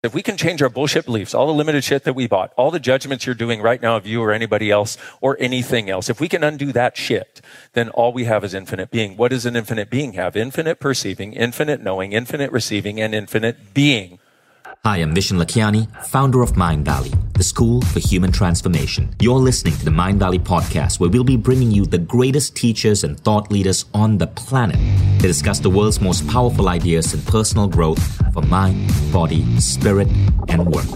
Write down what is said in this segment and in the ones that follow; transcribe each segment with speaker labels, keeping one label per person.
Speaker 1: If we can change our bullshit beliefs, all the limited shit that we bought, all the judgments you're doing right now of you or anybody else or anything else, if we can undo that shit, then all we have is infinite being. What does an infinite being have? Infinite perceiving, infinite knowing, infinite receiving, and infinite being.
Speaker 2: Hi, I'm Vishen Lakhiani, founder of Mindvalley, the school for human transformation. You're listening to the Mindvalley podcast, where we'll be bringing you the greatest teachers and thought leaders on the planet to discuss the world's most powerful ideas in personal growth for mind, body, spirit, and work.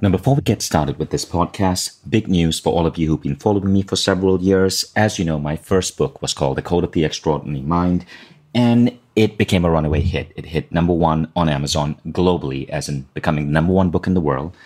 Speaker 2: Now, before we get started with this podcast, big news for all of you who've been following me for several years. As you know, my first book was called The Code of the Extraordinary Mind, and it became a runaway hit. It hit number one on Amazon globally, as in becoming number one book in the world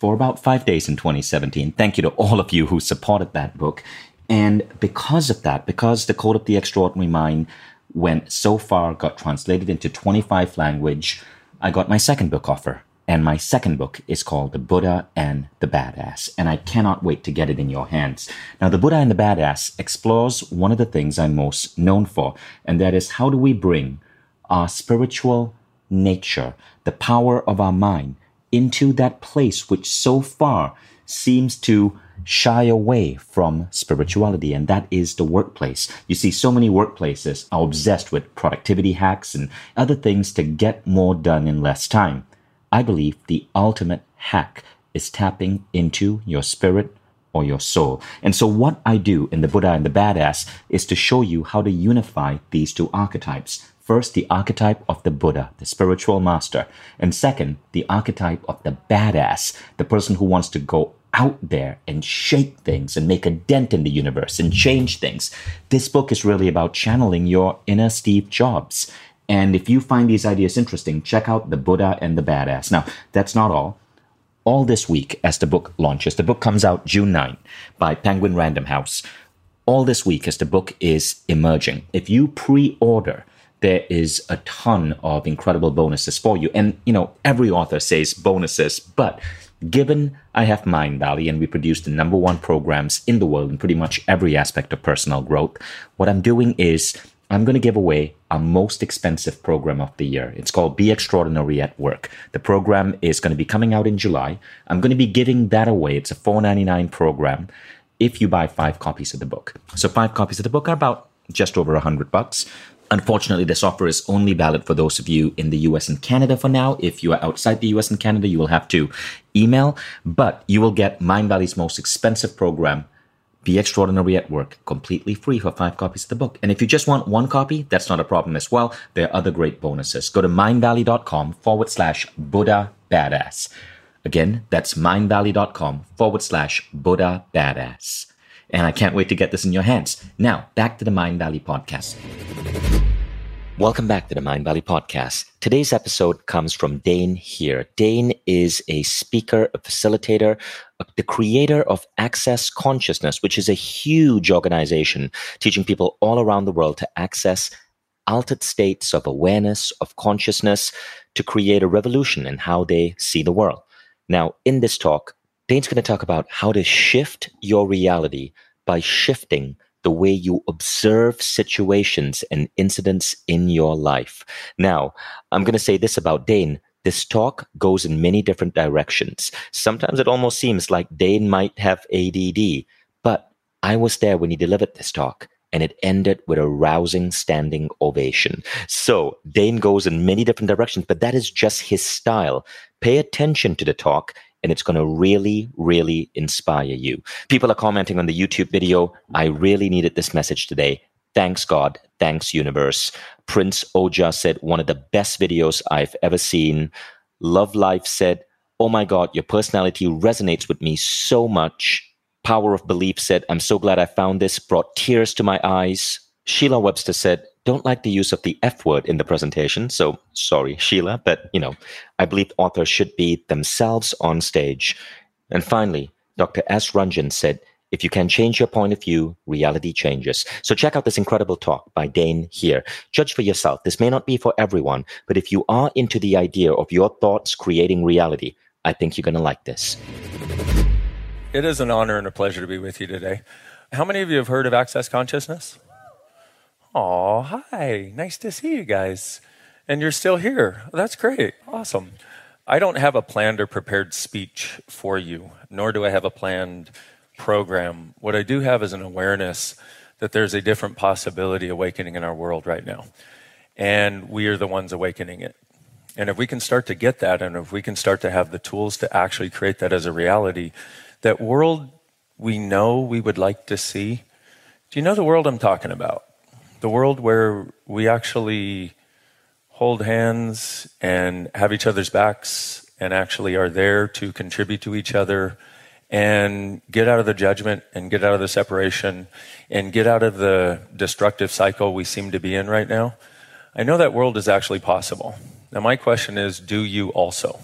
Speaker 2: for about five days in 2017. Thank you to all of you who supported that book. And because of that, because the Code of the Extraordinary Mind went so far, got translated into 25 language, I got my second book offer. And my second book is called The Buddha and the Badass. And I cannot wait to get it in your hands. Now, The Buddha and the Badass explores one of the things I'm most known for, and that is how do we bring our spiritual nature, the power of our mind, into that place which so far seems to shy away from spirituality, and that is the workplace. You see, so many workplaces are obsessed with productivity hacks and other things to get more done in less time. I believe the ultimate hack is tapping into your spirit or your soul. And so, what I do in the Buddha and the Badass is to show you how to unify these two archetypes. First, the archetype of the Buddha, the spiritual master. And second, the archetype of the badass, the person who wants to go out there and shake things and make a dent in the universe and change things. This book is really about channeling your inner Steve Jobs. And if you find these ideas interesting, check out The Buddha and the Badass. Now, that's not all. All this week, as the book launches, the book comes out June 9 by Penguin Random House. All this week, as the book is emerging, if you pre order, there is a ton of incredible bonuses for you. And, you know, every author says bonuses, but given I have Mindvalley and we produce the number one programs in the world in pretty much every aspect of personal growth, what I'm doing is I'm going to give away our most expensive program of the year. It's called Be Extraordinary at Work. The program is going to be coming out in July. I'm going to be giving that away. It's a $4.99 program if you buy five copies of the book. So five copies of the book are about just over a hundred bucks. Unfortunately, this offer is only valid for those of you in the US and Canada for now. If you are outside the US and Canada, you will have to email, but you will get Mindvalley's most expensive program be Extraordinary at Work, completely free for five copies of the book. And if you just want one copy, that's not a problem as well. There are other great bonuses. Go to mindvalley.com forward slash Buddha Badass. Again, that's mindvalley.com forward slash Buddha Badass. And I can't wait to get this in your hands. Now, back to the Mindvalley podcast. Welcome back to the Mindvalley podcast. Today's episode comes from Dain Heer. Dain is a speaker, a facilitator, the creator of Access Consciousness, which is a huge organization teaching people all around the world to access altered states of awareness, of consciousness, to create a revolution in how they see the world. Now, in this talk, Dain's going to talk about how to shift your reality by shifting the way you observe situations and incidents in your life. Now, I'm going to say this about Dain. This talk goes in many different directions. Sometimes it almost seems like Dain might have ADD, but I was there when he delivered this talk and it ended with a rousing standing ovation. So Dain goes in many different directions, but that is just his style. Pay attention to the talk and it's going to really, really inspire you. People are commenting on the YouTube video. I really needed this message today. Thanks, God. Thanks, universe. Prince Oja said, one of the best videos I've ever seen. Love Life said, Oh my God, your personality resonates with me so much. Power of Belief said, I'm so glad I found this, brought tears to my eyes. Sheila Webster said, don't like the use of the F word in the presentation. So sorry, Sheila, but you know, I believe authors should be themselves on stage. And finally, Dr. S. Ranjan said, if you can change your point of view, reality changes. So check out this incredible talk by Dain Heer. Judge for yourself. This may not be for everyone, but if you are into the idea of your thoughts creating reality, I think you're going to like this.
Speaker 1: It is an honor and a pleasure to be with you today. How many of you have heard of Access Consciousness? Oh, hi. Nice to see you guys. And you're still here. That's great. Awesome. I don't have a planned or prepared speech for you, nor do I have a planned program. What I do have is an awareness that there's a different possibility awakening in our world right now. And we are the ones awakening it. And if we can start to get that, and if we can start to have the tools to actually create that as a reality, that world we know we would like to see. Do you know the world I'm talking about? The world where we actually hold hands and have each other's backs and actually are there to contribute to each other and get out of the judgment and get out of the separation and get out of the destructive cycle we seem to be in right now. I know that world is actually possible. Now, my question is do you also?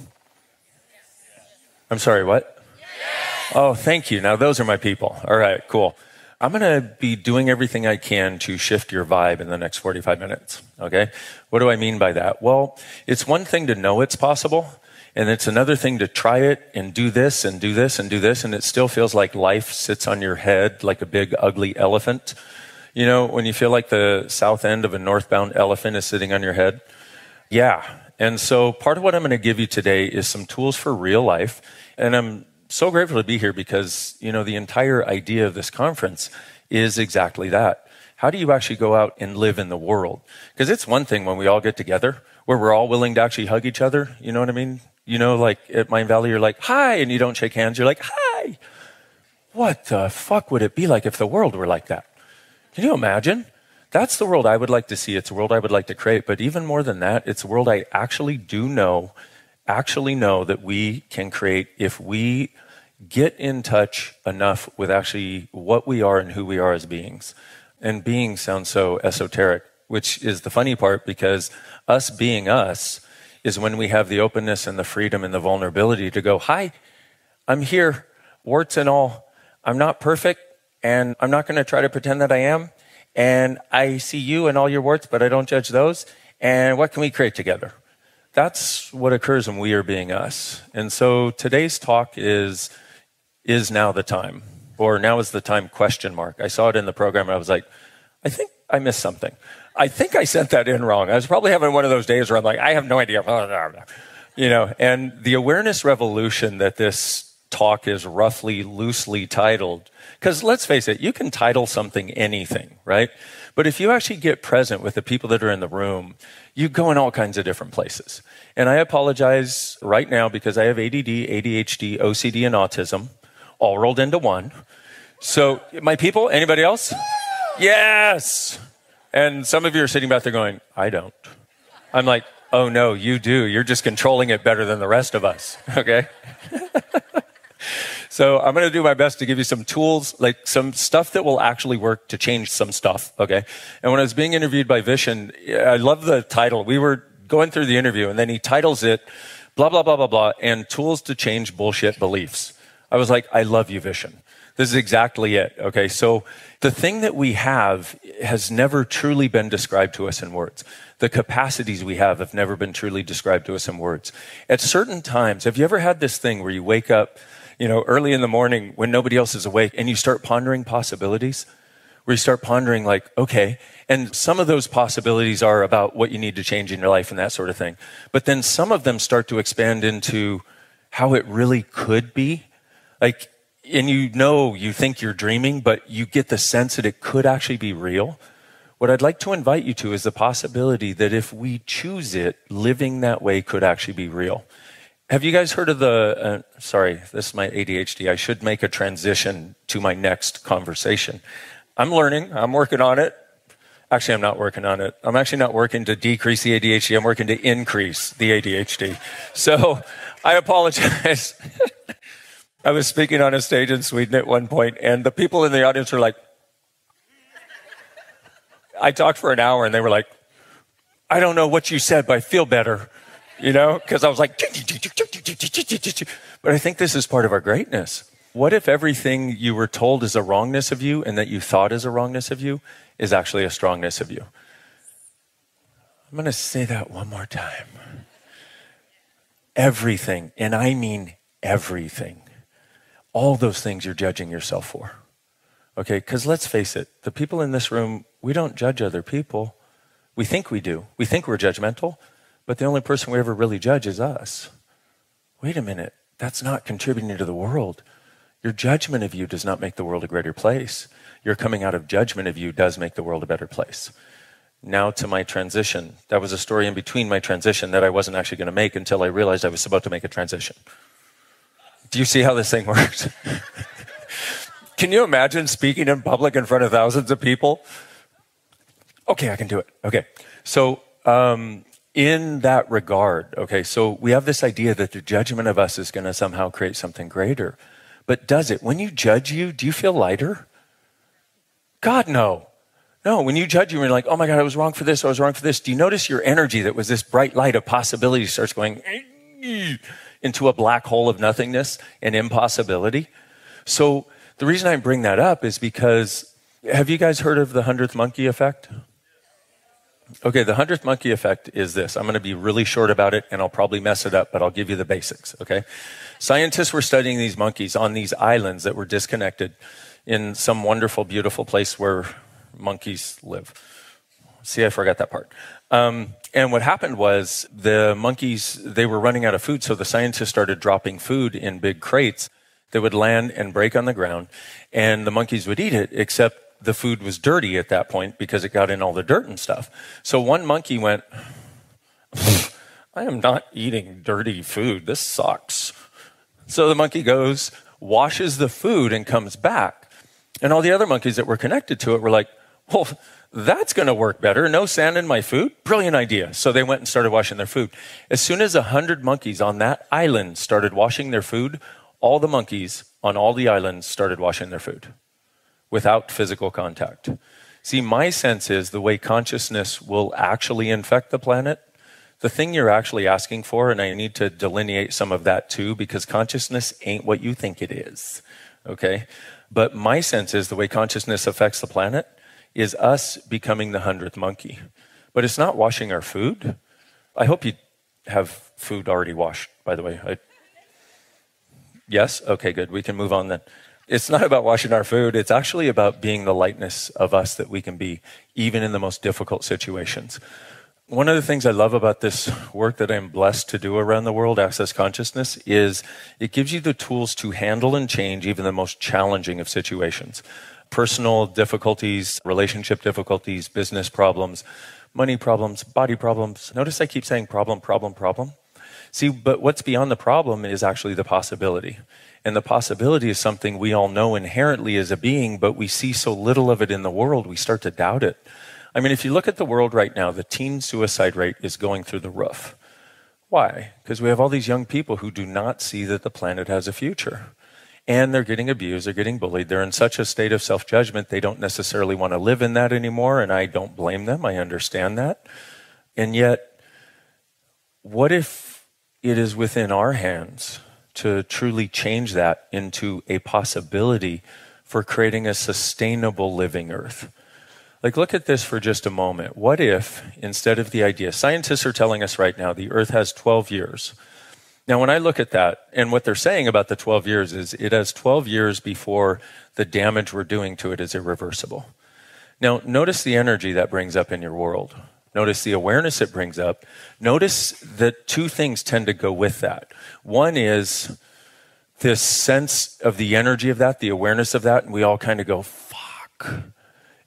Speaker 1: I'm sorry, what? Oh, thank you. Now, those are my people. All right, cool. I'm going to be doing everything I can to shift your vibe in the next 45 minutes. Okay. What do I mean by that? Well, it's one thing to know it's possible. And it's another thing to try it and do this and do this and do this. And it still feels like life sits on your head like a big ugly elephant. You know, when you feel like the south end of a northbound elephant is sitting on your head. Yeah. And so part of what I'm going to give you today is some tools for real life. And I'm so grateful to be here because, you know, the entire idea of this conference is exactly that. How do you actually go out and live in the world? Because it's one thing when we all get together where we're all willing to actually hug each other. You know what I mean? You know, like at Mindvalley, you're like, hi, and you don't shake hands. You're like, hi. What the fuck would it be like if the world were like that? Can you imagine? That's the world I would like to see. It's a world I would like to create. But even more than that, it's a world I actually do know actually know that we can create if we get in touch enough with actually what we are and who we are as beings. And being sounds so esoteric, which is the funny part because us being us is when we have the openness and the freedom and the vulnerability to go, Hi, I'm here, warts and all. I'm not perfect, and I'm not going to try to pretend that I am. And I see you and all your warts, but I don't judge those. And what can we create together? That's what occurs when we are being us. And so today's talk is is now the time or now is the time question mark. I saw it in the program and I was like, I think I missed something. I think I sent that in wrong. I was probably having one of those days where I'm like, I have no idea. You know, and the awareness revolution that this talk is roughly loosely titled, because let's face it, you can title something anything, right? But if you actually get present with the people that are in the room, you go in all kinds of different places. And I apologize right now because I have ADD, ADHD, OCD, and autism all rolled into one. So, my people, anybody else? Yes. And some of you are sitting back there going, I don't. I'm like, oh no, you do. You're just controlling it better than the rest of us. Okay. So I'm going to do my best to give you some tools, like some stuff that will actually work to change some stuff. Okay. And when I was being interviewed by Vishen, I love the title. We were going through the interview and then he titles it blah, blah, blah, blah, blah, and tools to change bullshit beliefs. I was like, I love you, Vishen. This is exactly it. Okay. So the thing that we have has never truly been described to us in words. The capacities we have have never been truly described to us in words. At certain times, have you ever had this thing where you wake up you know, early in the morning when nobody else is awake and you start pondering possibilities, where you start pondering, like, okay, and some of those possibilities are about what you need to change in your life and that sort of thing. But then some of them start to expand into how it really could be. Like, and you know, you think you're dreaming, but you get the sense that it could actually be real. What I'd like to invite you to is the possibility that if we choose it, living that way could actually be real. Have you guys heard of the? Uh, sorry, this is my ADHD. I should make a transition to my next conversation. I'm learning. I'm working on it. Actually, I'm not working on it. I'm actually not working to decrease the ADHD. I'm working to increase the ADHD. So I apologize. I was speaking on a stage in Sweden at one point, and the people in the audience were like, I talked for an hour, and they were like, I don't know what you said, but I feel better you know, because I was like, but I think this is part of our greatness. What if everything you were told is a wrongness of you and that you thought is a wrongness of you is actually a strongness of you? I'm going to say that one more time. Everything, and I mean everything, all those things you're judging yourself for. Okay, because let's face it, the people in this room, we don't judge other people. We think we do. We think we're judgmental, but the only person we ever really judge is us. wait a minute, that's not contributing to the world. Your judgment of you does not make the world a greater place. Your coming out of judgment of you does make the world a better place. Now to my transition. That was a story in between my transition that I wasn't actually going to make until I realized I was about to make a transition. Do you see how this thing works? can you imagine speaking in public in front of thousands of people? Okay, I can do it. Okay. So, um, in that regard, okay, so we have this idea that the judgment of us is going to somehow create something greater. But does it? When you judge you, do you feel lighter? God, no. No, when you judge you, you're like, oh my God, I was wrong for this, I was wrong for this. Do you notice your energy that was this bright light of possibility starts going into a black hole of nothingness and impossibility? So the reason I bring that up is because have you guys heard of the hundredth monkey effect? Okay, the hundredth monkey effect is this. I'm going to be really short about it and I'll probably mess it up, but I'll give you the basics, okay? Scientists were studying these monkeys on these islands that were disconnected in some wonderful, beautiful place where monkeys live. See, I forgot that part. Um, and what happened was the monkeys, they were running out of food, so the scientists started dropping food in big crates that would land and break on the ground, and the monkeys would eat it, except the food was dirty at that point because it got in all the dirt and stuff. So one monkey went, I am not eating dirty food. This sucks. So the monkey goes, washes the food, and comes back. And all the other monkeys that were connected to it were like, well, that's going to work better. No sand in my food? Brilliant idea. So they went and started washing their food. As soon as a hundred monkeys on that island started washing their food, all the monkeys on all the islands started washing their food without physical contact. See, my sense is the way consciousness will actually infect the planet, the thing you're actually asking for, and I need to delineate some of that too, because consciousness ain't what you think it is. Okay? But my sense is the way consciousness affects the planet is us becoming the hundredth monkey. But it's not washing our food. I hope you have food already washed, by the way. I... Yes? Okay, good. We can move on then. It's not about washing our food. It's actually about being the lightness of us that we can be, even in the most difficult situations. One of the things I love about this work that I'm blessed to do around the world, Access Consciousness, is it gives you the tools to handle and change even the most challenging of situations personal difficulties, relationship difficulties, business problems, money problems, body problems. Notice I keep saying problem, problem, problem. See, but what's beyond the problem is actually the possibility. And the possibility is something we all know inherently as a being, but we see so little of it in the world, we start to doubt it. I mean, if you look at the world right now, the teen suicide rate is going through the roof. Why? Because we have all these young people who do not see that the planet has a future and they're getting abused, they're getting bullied. They're in such a state of self judgment, they don't necessarily want to live in that anymore, and I don't blame them. I understand that. And yet, what if it is within our hands to truly change that into a possibility for creating a sustainable living earth? Like, look at this for just a moment. What if, instead of the idea, scientists are telling us right now the earth has 12 years now, when I look at that, and what they're saying about the 12 years is it has 12 years before the damage we're doing to it is irreversible. Now, notice the energy that brings up in your world. Notice the awareness it brings up. Notice that two things tend to go with that. One is this sense of the energy of that, the awareness of that, and we all kind of go, fuck.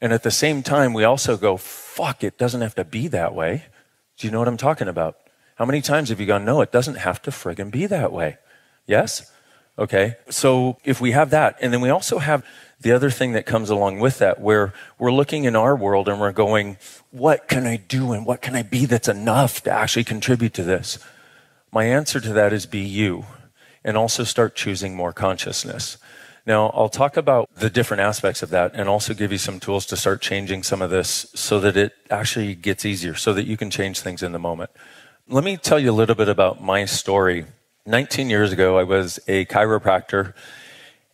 Speaker 1: And at the same time, we also go, fuck, it doesn't have to be that way. Do you know what I'm talking about? How many times have you gone, no, it doesn't have to friggin' be that way? Yes? Okay. So if we have that, and then we also have the other thing that comes along with that, where we're looking in our world and we're going, what can I do and what can I be that's enough to actually contribute to this? My answer to that is be you and also start choosing more consciousness. Now, I'll talk about the different aspects of that and also give you some tools to start changing some of this so that it actually gets easier, so that you can change things in the moment. Let me tell you a little bit about my story. 19 years ago, I was a chiropractor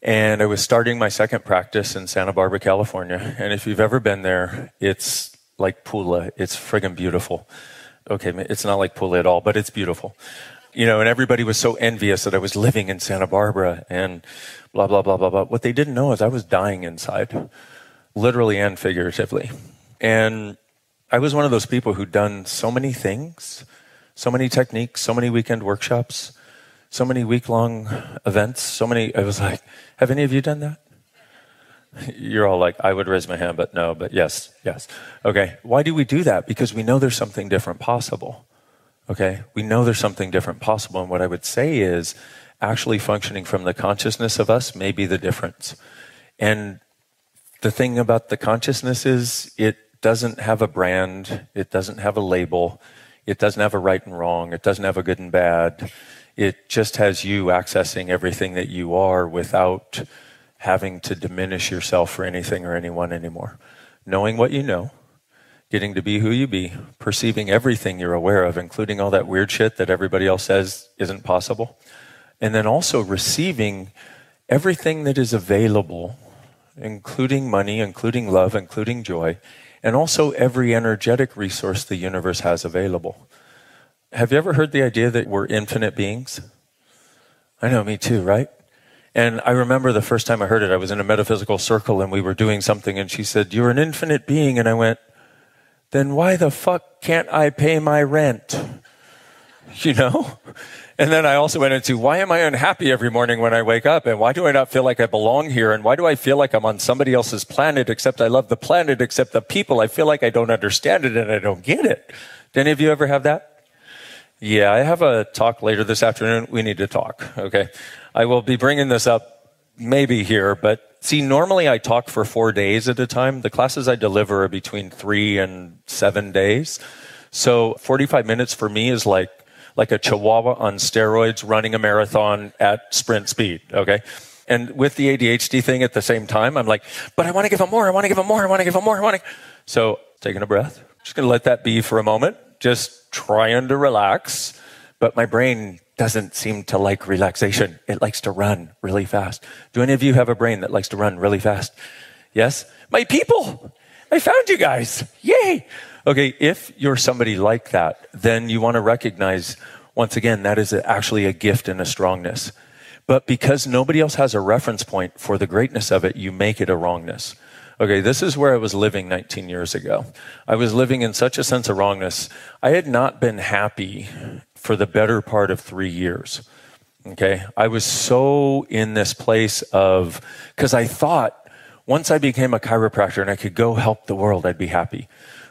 Speaker 1: and I was starting my second practice in Santa Barbara, California. And if you've ever been there, it's like Pula. It's friggin' beautiful. Okay, it's not like Pula at all, but it's beautiful. You know, and everybody was so envious that I was living in Santa Barbara and blah, blah, blah, blah, blah. What they didn't know is I was dying inside, literally and figuratively. And I was one of those people who'd done so many things so many techniques, so many weekend workshops, So many week long events, so many. I was like, have any of you done that? You're all like, I would raise my hand, but no, but yes, yes. Okay. Why do we do that? Because we know there's something different possible. Okay. We know there's something different possible. And what I would say is actually functioning from the consciousness of us may be the difference. And the thing about the consciousness is it doesn't have a brand. It doesn't have a label. It doesn't have a right and wrong. It doesn't have a good and bad. It just has you accessing everything that you are without having to diminish yourself for anything or anyone anymore. Knowing what you know, getting to be who you be, perceiving everything you're aware of, including all that weird shit that everybody else says isn't possible, and then also receiving everything that is available, including money, including love, including joy, and also every energetic resource the universe has available. Have you ever heard the idea that we're infinite beings? I know, me too, right? And I remember the first time I heard it, I was in a metaphysical circle and we were doing something, and she said, You're an infinite being. And I went, Then why the fuck can't I pay my rent? You know? And then I also went into why am I unhappy every morning when I wake up? And why do I not feel like I belong here? And why do I feel like I'm on somebody else's planet, except I love the planet, except the people? I feel like I don't understand it and I don't get it. Did any of you ever have that? Yeah, I have a talk later this afternoon. We need to talk. Okay. I will be bringing this up maybe here, but see, normally I talk for four days at a time. The classes I deliver are between three and seven days. So 45 minutes for me is like, like a chihuahua on steroids running a marathon at sprint speed. Okay. And with the ADHD thing at the same time, I'm like, but I want to give them more. I want to give them more. I want to give them more. I want to. So taking a breath, just going to let that be for a moment. Just trying to relax. But my brain doesn't seem to like relaxation. It likes to run really fast. Do any of you have a brain that likes to run really fast? Yes? My people! I found you guys! Yay! Okay, if you're somebody like that, then you want to recognize, once again, that is actually a gift and a strongness. But because nobody else has a reference point for the greatness of it, you make it a wrongness. Okay, this is where I was living 19 years ago. I was living in such a sense of wrongness. I had not been happy for the better part of three years. Okay. I was so in this place of, because I thought once I became a chiropractor and I could go help the world, I'd be happy.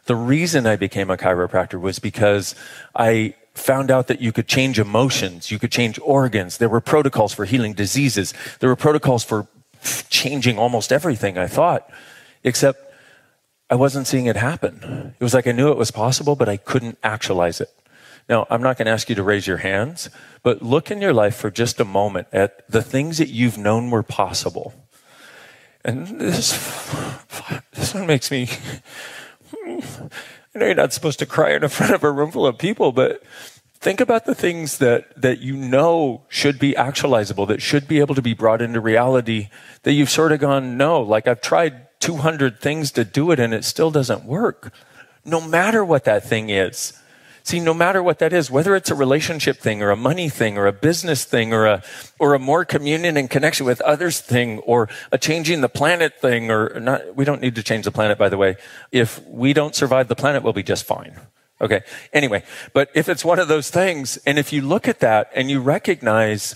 Speaker 1: The reason I became a chiropractor was because I found out that you could change emotions, you could change organs. There were protocols for healing diseases. There were protocols for changing almost everything I thought, except I wasn't seeing it happen. It was like I knew it was possible, but I couldn't actualize it. Now, I'm not going to ask you to raise your hands, but look in your life for just a moment at the things that you've known were possible. And this, this one makes me, I know you're not supposed to cry in front of a room full of people, but think about the things that, that you know should be actualizable, that should be able to be brought into reality, that you've sort of gone, no, like I've tried 200 things to do it and it still doesn't work. No matter what that thing is. See, no matter what that is, whether it's a relationship thing or a money thing or a business thing or a, or a more communion and connection with others thing or a changing the planet thing or not, we don't need to change the planet, by the way. If we don't survive the planet, we'll be just fine. Okay. Anyway, but if it's one of those things, and if you look at that and you recognize,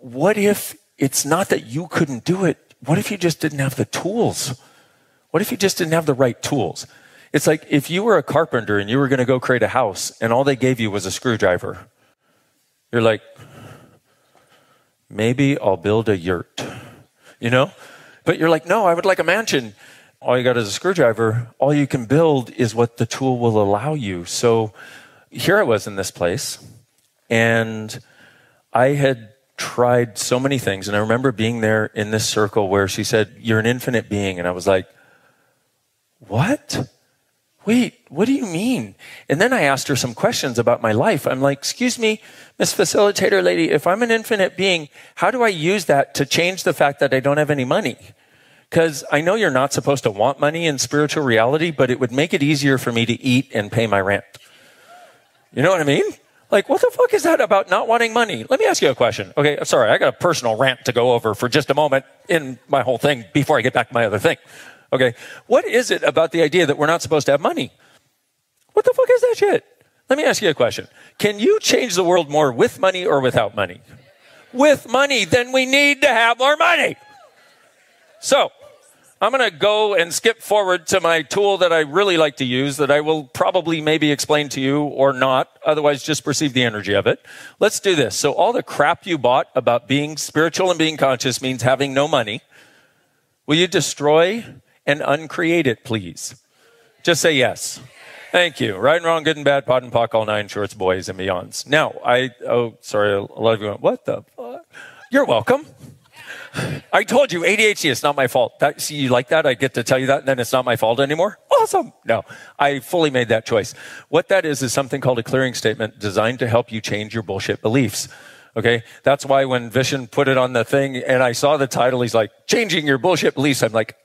Speaker 1: what if it's not that you couldn't do it? What if you just didn't have the tools? What if you just didn't have the right tools? It's like if you were a carpenter and you were going to go create a house and all they gave you was a screwdriver. You're like, maybe I'll build a yurt, you know? But you're like, no, I would like a mansion. All you got is a screwdriver. All you can build is what the tool will allow you. So here I was in this place and I had tried so many things. And I remember being there in this circle where she said, You're an infinite being. And I was like, What? Wait, what do you mean? And then I asked her some questions about my life. I'm like, excuse me, Miss Facilitator Lady, if I'm an infinite being, how do I use that to change the fact that I don't have any money? Because I know you're not supposed to want money in spiritual reality, but it would make it easier for me to eat and pay my rent. You know what I mean? Like, what the fuck is that about not wanting money? Let me ask you a question. Okay, sorry, I got a personal rant to go over for just a moment in my whole thing before I get back to my other thing. Okay. What is it about the idea that we're not supposed to have money? What the fuck is that shit? Let me ask you a question. Can you change the world more with money or without money? with money, then we need to have more money. So, I'm going to go and skip forward to my tool that I really like to use that I will probably maybe explain to you or not. Otherwise, just perceive the energy of it. Let's do this. So all the crap you bought about being spiritual and being conscious means having no money. Will you destroy and uncreate it, please? Just say yes. Thank you. Right and wrong, good and bad, POD and POC, all nine shorts, boys and beyonds. Now, I, oh, sorry, a lot of you went, what the fuck? You're welcome. I told you ADHD, it's not my fault. That, see, you like that? I get to tell you that, and then it's not my fault anymore? Awesome. No, I fully made that choice. What that is, is something called a clearing statement designed to help you change your bullshit beliefs. Okay. That's why when Vishen put it on the thing and I saw the title, he's like, changing your bullshit beliefs. I'm like,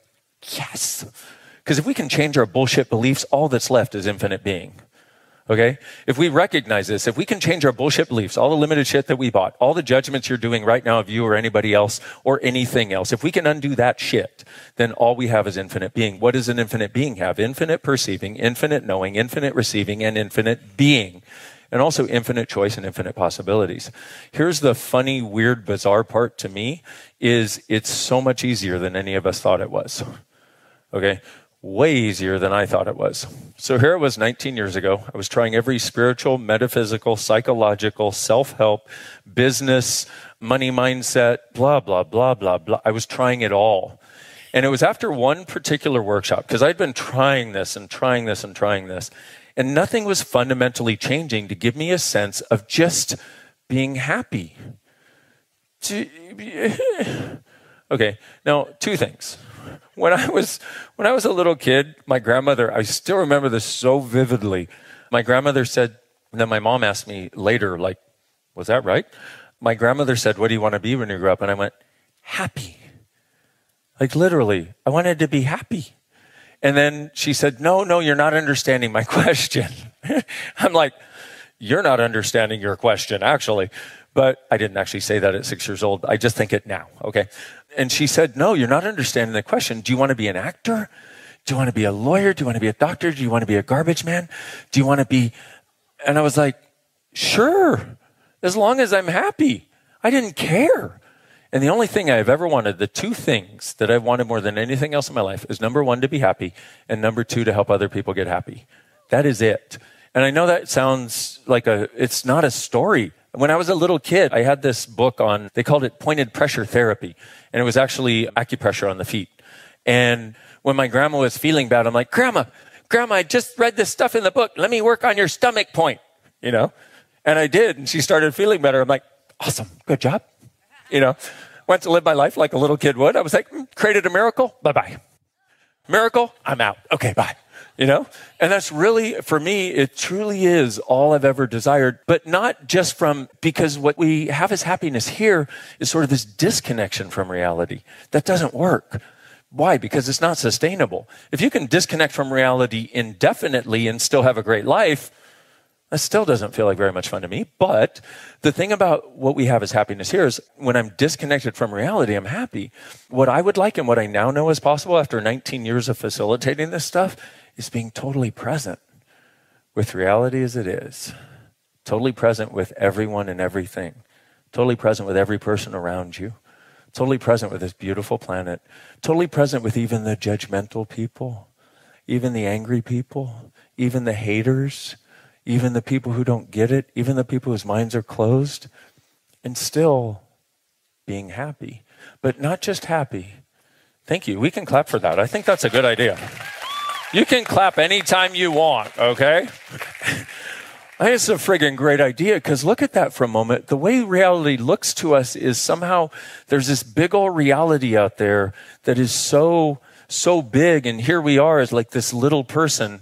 Speaker 1: yes. Because if we can change our bullshit beliefs, all that's left is infinite being. Okay? If we recognize this, if we can change our bullshit beliefs, all the limited shit that we bought, all the judgments you're doing right now of you or anybody else or anything else, if we can undo that shit, then all we have is infinite being. What does an infinite being have? Infinite perceiving, infinite knowing, infinite receiving, and infinite being. And also infinite choice and infinite possibilities. Here's the funny, weird, bizarre part to me is it's so much easier than any of us thought it was. Okay way easier than I thought it was. So here it was 19 years ago. I was trying every spiritual, metaphysical, psychological, self help, business, money mindset, blah, blah, blah, blah, blah. I was trying it all. And it was after one particular workshop, because I'd been trying this and trying this and trying this, and nothing was fundamentally changing to give me a sense of just being happy. Okay, now, two things when I was when I was a little kid, my grandmother, I still remember this so vividly. My grandmother said, and then my mom asked me later, like, was that right? My grandmother said, What do you want to be when you grow up? And I went, Happy. Like literally, I wanted to be happy. And then she said, No, no, you're not understanding my question. I'm like, You're not understanding your question, actually. But I didn't actually say that at six years old. I just think it now. Okay. And she said, No, you're not understanding the question. Do you want to be an actor? Do you want to be a lawyer? Do you want to be a doctor? Do you want to be a garbage man? Do you want to be. And I was like, Sure, as long as I'm happy. I didn't care. And the only thing I've ever wanted, the two things that I've wanted more than anything else in my life is number one, to be happy, and number two, to help other people get happy. That is it. And I know that sounds like a, it's not a story. When I was a little kid, I had this book on, they called it pointed pressure therapy. And it was actually acupressure on the feet. And when my grandma was feeling bad, I'm like, Grandma, Grandma, I just read this stuff in the book. Let me work on your stomach point, you know? And I did. And she started feeling better. I'm like, awesome. Good job. You know, went to live my life like a little kid would. I was like, mm, created a miracle. Bye bye. Miracle. I'm out. Okay. Bye you know? And that's really, for me, it truly is all I've ever desired, but not just from, because what we have as happiness here is sort of this disconnection from reality. That doesn't work. Why? Because it's not sustainable. If you can disconnect from reality indefinitely and still have a great life, that still doesn't feel like very much fun to me. But the thing about what we have as happiness here is when I'm disconnected from reality, I'm happy. What I would like and what I now know is possible after 19 years of facilitating this stuff is being totally present with reality as it is, totally present with everyone and everything, totally present with every person around you, totally present with this beautiful planet, totally present with even the judgmental people, even the angry people, even the haters, even the people who don't get it, even the people whose minds are closed, and still being happy. But not just happy. Thank you. We can clap for that. I think that's a good idea. You can clap anytime you want, okay? I think it's a friggin' great idea because look at that for a moment. The way reality looks to us is somehow there's this big old reality out there that is so, so big. And here we are as like this little person,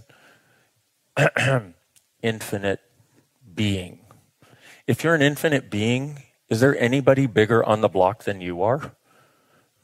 Speaker 1: infinite being. If you're an infinite being, is there anybody bigger on the block than you are?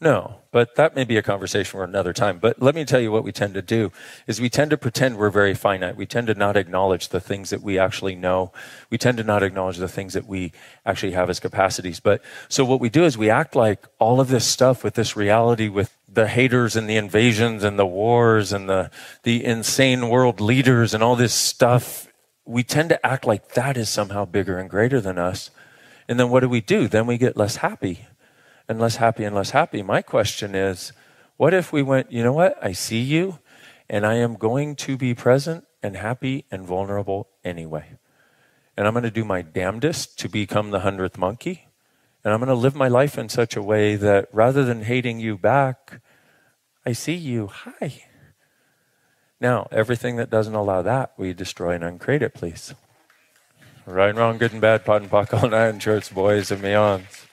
Speaker 1: No, but that may be a conversation for another time. But let me tell you what we tend to do is we tend to pretend we're very finite. We tend to not acknowledge the things that we actually know. We tend to not acknowledge the things that we actually have as capacities. But so what we do is we act like all of this stuff with this reality with the haters and the invasions and the wars and the, the insane world leaders and all this stuff. We tend to act like that is somehow bigger and greater than us. And then what do we do? Then we get less happy and less happy and less happy. My question is, what if we went, you know what? I see you and I am going to be present and happy and vulnerable anyway. And I'm going to do my damnedest to become the hundredth monkey. And I'm going to live my life in such a way that rather than hating you back, I see you. Hi. Now, everything that doesn't allow that, we destroy and uncreate it, please. Right and wrong, good and bad, POD and POC, all nine shorts, boys and beyonds.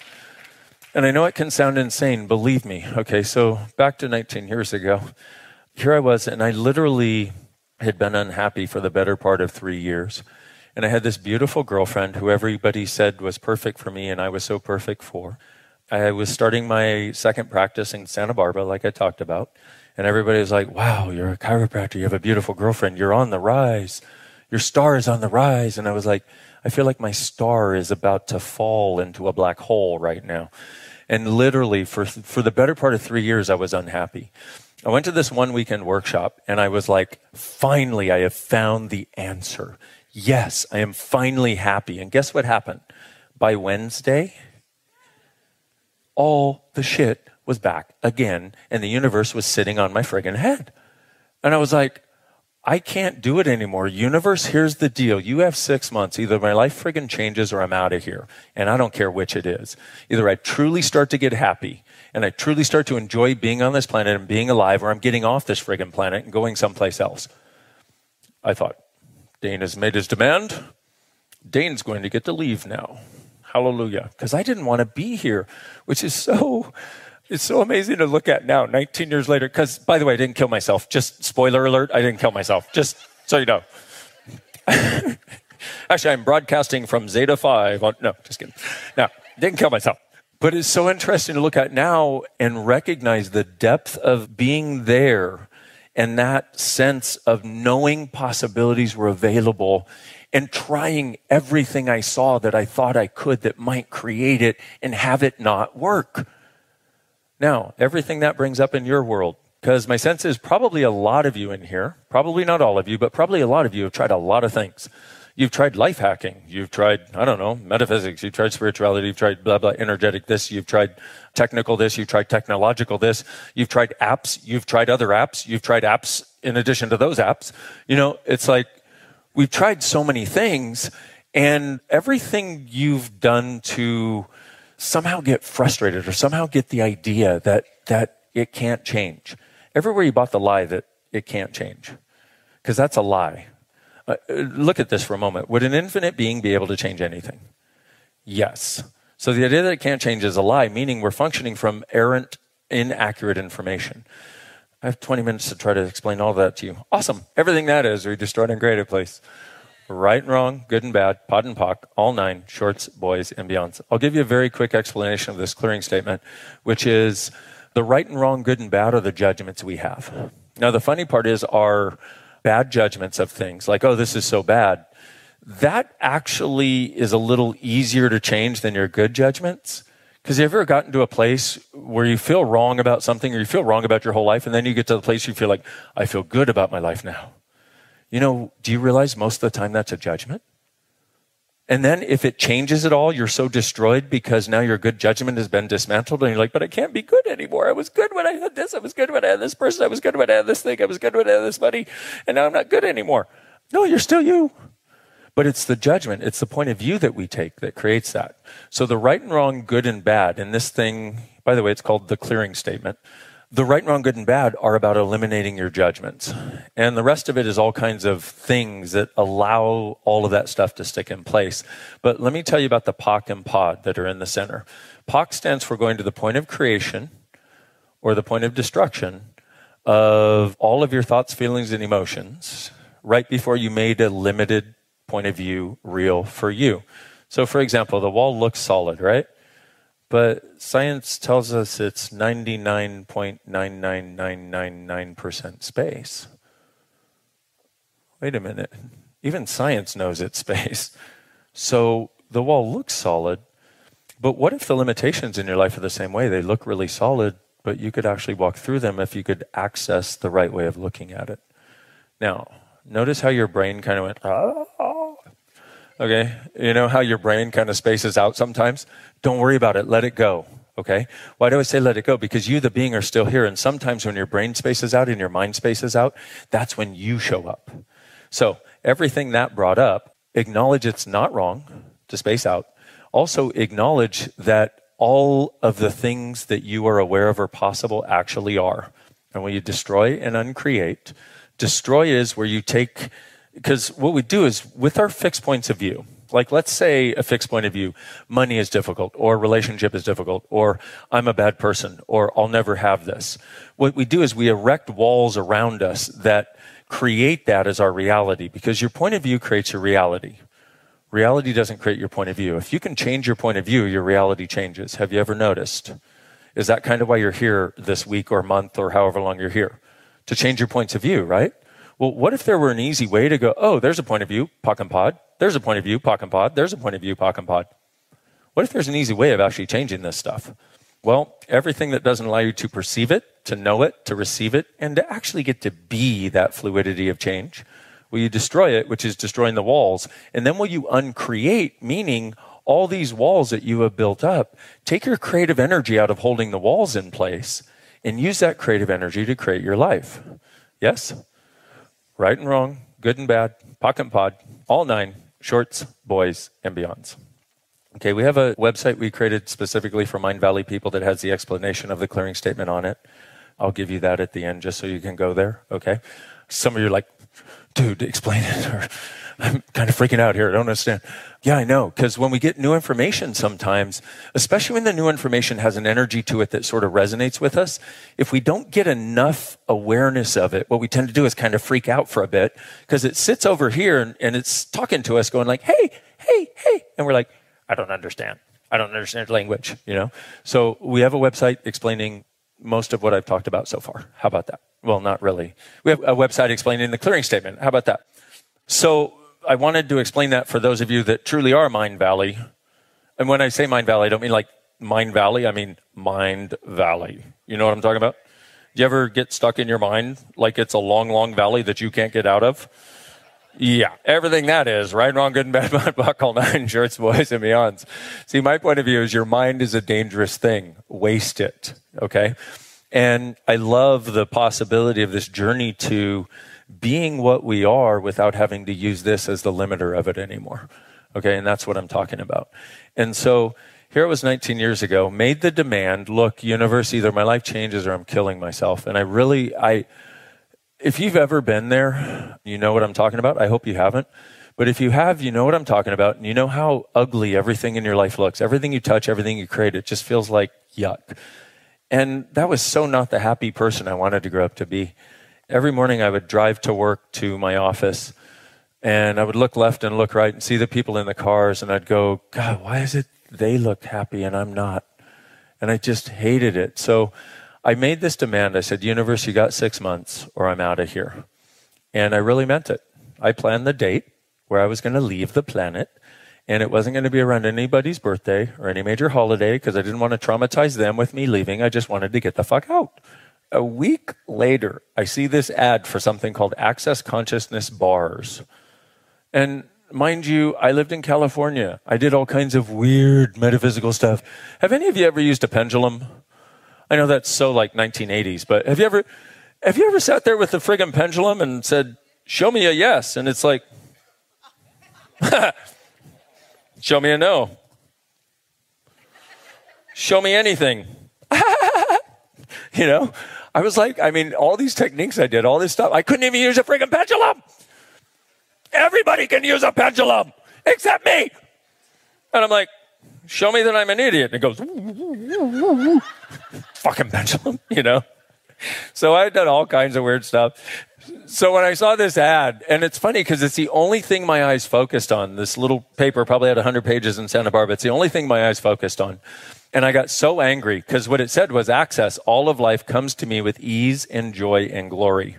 Speaker 1: And I know it can sound insane, believe me. Okay, so back to 19 years ago, here I was, and I literally had been unhappy for the better part of three years. And I had this beautiful girlfriend who everybody said was perfect for me, and I was so perfect for. I was starting my second practice in Santa Barbara, like I talked about. And everybody was like, wow, you're a chiropractor. You have a beautiful girlfriend. You're on the rise. Your star is on the rise. And I was like, I feel like my star is about to fall into a black hole right now. And literally, for, for the better part of three years, I was unhappy. I went to this one weekend workshop and I was like, finally, I have found the answer. Yes, I am finally happy. And guess what happened? By Wednesday, all the shit was back again, and the universe was sitting on my friggin' head. And I was like, I can't do it anymore. Universe, here's the deal. You have six months. Either my life friggin' changes or I'm out of here. And I don't care which it is. Either I truly start to get happy and I truly start to enjoy being on this planet and being alive, or I'm getting off this friggin' planet and going someplace else. I thought, Dain has made his demand. Dain's going to get to leave now. Hallelujah. Because I didn't want to be here, which is so it's so amazing to look at now, 19 years later. Because, by the way, I didn't kill myself. Just spoiler alert, I didn't kill myself. Just so you know. Actually, I'm broadcasting from Zeta 5. On, no, just kidding. No, didn't kill myself. But it's so interesting to look at now and recognize the depth of being there and that sense of knowing possibilities were available and trying everything I saw that I thought I could that might create it and have it not work. Now, everything that brings up in your world, because my sense is probably a lot of you in here, probably not all of you, but probably a lot of you have tried a lot of things. You've tried life hacking. You've tried, I don't know, metaphysics. You've tried spirituality. You've tried blah, blah, energetic this. You've tried technical this. You've tried technological this. You've tried apps. You've tried other apps. You've tried apps in addition to those apps. You know, it's like we've tried so many things and everything you've done to somehow get frustrated or somehow get the idea that, that it can't change. Everywhere you bought the lie that it can't change. Because that's a lie. Uh, look at this for a moment. Would an infinite being be able to change anything? Yes. So the idea that it can't change is a lie, meaning we're functioning from errant, inaccurate information. I have 20 minutes to try to explain all that to you. Awesome. Everything that is, we destroyed and created place. Right and wrong, good and bad, POD and POC, all nine, shorts, boys, and beyonds. I'll give you a very quick explanation of this clearing statement, which is the right and wrong, good and bad are the judgments we have. Now, the funny part is our bad judgments of things, like, oh, this is so bad, that actually is a little easier to change than your good judgments. Because you ever gotten to a place where you feel wrong about something or you feel wrong about your whole life, and then you get to the place you feel like, I feel good about my life now. You know, do you realize most of the time that's a judgment? And then if it changes at all, you're so destroyed because now your good judgment has been dismantled and you're like, but I can't be good anymore. I was good when I had this. I was good when I had this person. I was good when I had this thing. I was good when I had this money. And now I'm not good anymore. No, you're still you. But it's the judgment, it's the point of view that we take that creates that. So the right and wrong, good and bad, and this thing, by the way, it's called the clearing statement. The right wrong, good and bad are about eliminating your judgments. And the rest of it is all kinds of things that allow all of that stuff to stick in place. But let me tell you about the POC and POD that are in the center. POC stands for going to the point of creation or the point of destruction of all of your thoughts, feelings, and emotions right before you made a limited point of view real for you. So, for example, the wall looks solid, right? But science tells us it's 99.99999% space. Wait a minute. Even science knows it's space. So the wall looks solid, but what if the limitations in your life are the same way? They look really solid, but you could actually walk through them if you could access the right way of looking at it. Now, notice how your brain kind of went, oh, Okay. You know how your brain kind of spaces out sometimes? Don't worry about it. Let it go. Okay. Why do I say let it go? Because you, the being, are still here. And sometimes when your brain spaces out and your mind spaces out, that's when you show up. So everything that brought up, acknowledge it's not wrong to space out. Also acknowledge that all of the things that you are aware of are possible actually are. And when you destroy and uncreate, destroy is where you take, because what we do is with our fixed points of view, like let's say a fixed point of view, money is difficult, or relationship is difficult, or I'm a bad person, or I'll never have this. What we do is we erect walls around us that create that as our reality because your point of view creates your reality. Reality doesn't create your point of view. If you can change your point of view, your reality changes. Have you ever noticed? Is that kind of why you're here this week or month or however long you're here? To change your points of view, right? Well, what if there were an easy way to go, oh, there's a point of view, POC and POD. There's a point of view, POC and POD. There's a point of view, POC and POD. What if there's an easy way of actually changing this stuff? Well, everything that doesn't allow you to perceive it, to know it, to receive it, and to actually get to be that fluidity of change, will you destroy it, which is destroying the walls, and then will you uncreate, meaning all these walls that you have built up, take your creative energy out of holding the walls in place and use that creative energy to create your life. Yes? Right and wrong, good and bad, POC and POD, all nine, shorts, boys, and beyonds. Okay, we have a website we created specifically for Mindvalley people that has the explanation of the clearing statement on it. I'll give you that at the end just so you can go there. Okay. Some of you are like, dude, explain it. Or I'm kind of freaking out here. I don't understand. Yeah, I know. Because when we get new information sometimes, especially when the new information has an energy to it that sort of resonates with us, if we don't get enough awareness of it, what we tend to do is kind of freak out for a bit because it sits over here and, and it's talking to us going like, hey, hey, hey. And we're like, I don't understand. I don't understand language, you know? So we have a website explaining most of what I've talked about so far. How about that? Well, not really. We have a website explaining the clearing statement. How about that? So I wanted to explain that for those of you that truly are Mind Valley. And when I say Mind Valley, I don't mean like Mind Valley, I mean Mind Valley. You know what I'm talking about? Do you ever get stuck in your mind like it's a long, long valley that you can't get out of? Yeah, everything that is right, wrong, good and bad, bad, buckle, nine shirts, boys, and beyonds. See, my point of view is your mind is a dangerous thing. Waste it. Okay. And I love the possibility of this journey to being what we are without having to use this as the limiter of it anymore. Okay, and that's what I'm talking about. And so here it was 19 years ago, made the demand, look, universe, either my life changes or I'm killing myself. And I really, I, if you've ever been there, you know what I'm talking about. I hope you haven't. But if you have, you know what I'm talking about. And you know how ugly everything in your life looks. Everything you touch, everything you create, it just feels like yuck. And that was so not the happy person I wanted to grow up to be every morning I would drive to work to my office and I would look left and look right and see the people in the cars and I'd go, God, why is it they look happy and I'm not? And I just hated it. So I made this demand. I said, Universe, you got six months or I'm out of here. And I really meant it. I planned the date where I was going to leave the planet. And it wasn't going to be around anybody's birthday or any major holiday because I didn't want to traumatize them with me leaving. I just wanted to get the fuck out a week later, I see this ad for something called Access Consciousness Bars. And mind you, I lived in California. I did all kinds of weird metaphysical stuff. Have any of you ever used a pendulum? I know that's so like 1980s, but have you ever have you ever sat there with the friggin' pendulum and said, "Show me a yes," and it's like, "Show me a no." Show me anything. you know? I was like, I mean, all these techniques I did, all this stuff, I couldn't even use a freaking pendulum. Everybody can use a pendulum except me. And I'm like, show me that I'm an idiot. And it goes, fucking pendulum, you know? So I done all kinds of weird stuff. So when I saw this ad, and it's funny because it's the only thing my eyes focused on. This little paper probably had 100 pages in Santa Barbara. It's the only thing my eyes focused on. And I got so angry because what it said was access. All of life comes to me with ease and joy and glory.